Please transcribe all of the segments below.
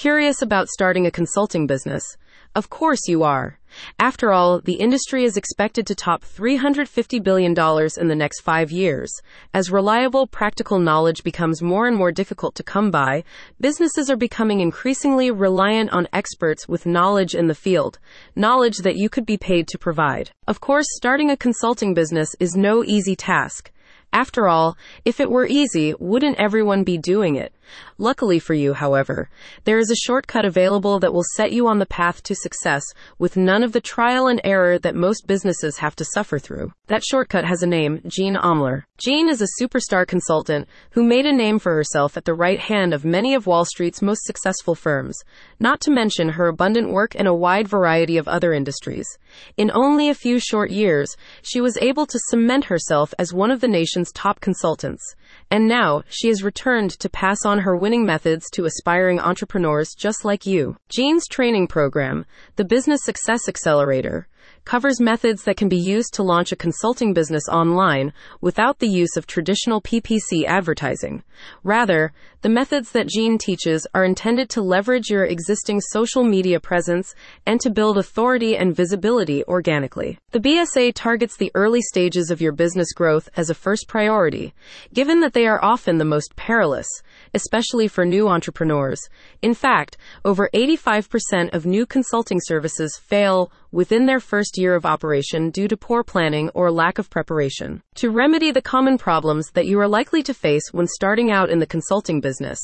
Curious about starting a consulting business? Of course you are. After all, the industry is expected to top $350 billion in the next five years. As reliable, practical knowledge becomes more and more difficult to come by, businesses are becoming increasingly reliant on experts with knowledge in the field, knowledge that you could be paid to provide. Of course, starting a consulting business is no easy task. After all, if it were easy, wouldn't everyone be doing it? Luckily for you, however, there is a shortcut available that will set you on the path to success with none of the trial and error that most businesses have to suffer through. That shortcut has a name, Jeanne Omlor. Jeanne is a superstar consultant who made a name for herself at the right hand of many of Wall Street's most successful firms, not to mention her abundant work in a wide variety of other industries. In only a few short years, she was able to cement herself as one of the nation's top consultants. And now, she has returned to pass on her winning methods to aspiring entrepreneurs just like you. Jeanne's training program, the Business Success Accelerator, covers methods that can be used to launch a consulting business online without the use of traditional PPC advertising. Rather, the methods that Jeanne teaches are intended to leverage your existing social media presence and to build authority and visibility organically. The BSA targets the early stages of your business growth as a first priority, given that they are often the most perilous, especially for new entrepreneurs. In fact, over 85% of new consulting services fail within their first year of operation due to poor planning or lack of preparation. To remedy the common problems that you are likely to face when starting out in the consulting business,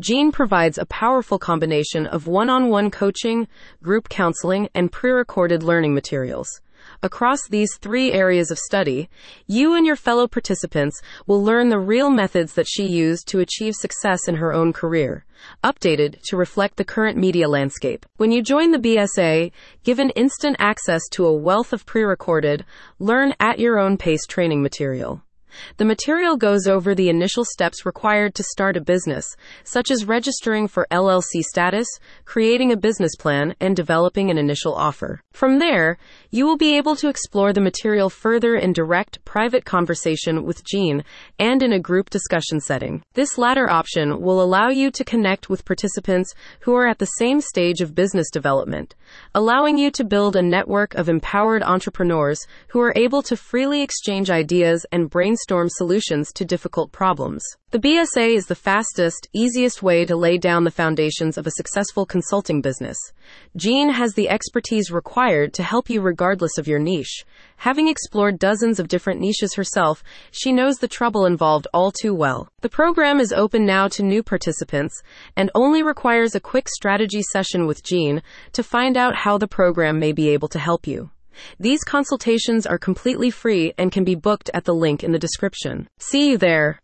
Jeanne provides a powerful combination of one-on-one coaching, group counseling, and pre-recorded learning materials. Across these three areas of study, you and your fellow participants will learn the real methods that she used to achieve success in her own career, updated to reflect the current media landscape. When you join the BSA, given instant access to a wealth of pre-recorded, learn at your own pace training material. The material goes over the initial steps required to start a business, such as registering for LLC status, creating a business plan, and developing an initial offer. From there, you will be able to explore the material further in direct, private conversation with Jeanne and in a group discussion setting. This latter option will allow you to connect with participants who are at the same stage of business development, allowing you to build a network of empowered entrepreneurs who are able to freely exchange ideas and brainstorm brainstorm solutions to difficult problems. The BSA is the fastest, easiest way to lay down the foundations of a successful consulting business. Jeanne has the expertise required to help you regardless of your niche. Having explored dozens of different niches herself, she knows the trouble involved all too well. The program is open now to new participants and only requires a quick strategy session with Jeanne to find out how the program may be able to help you. These consultations are completely free and can be booked at the link in the description. See you there.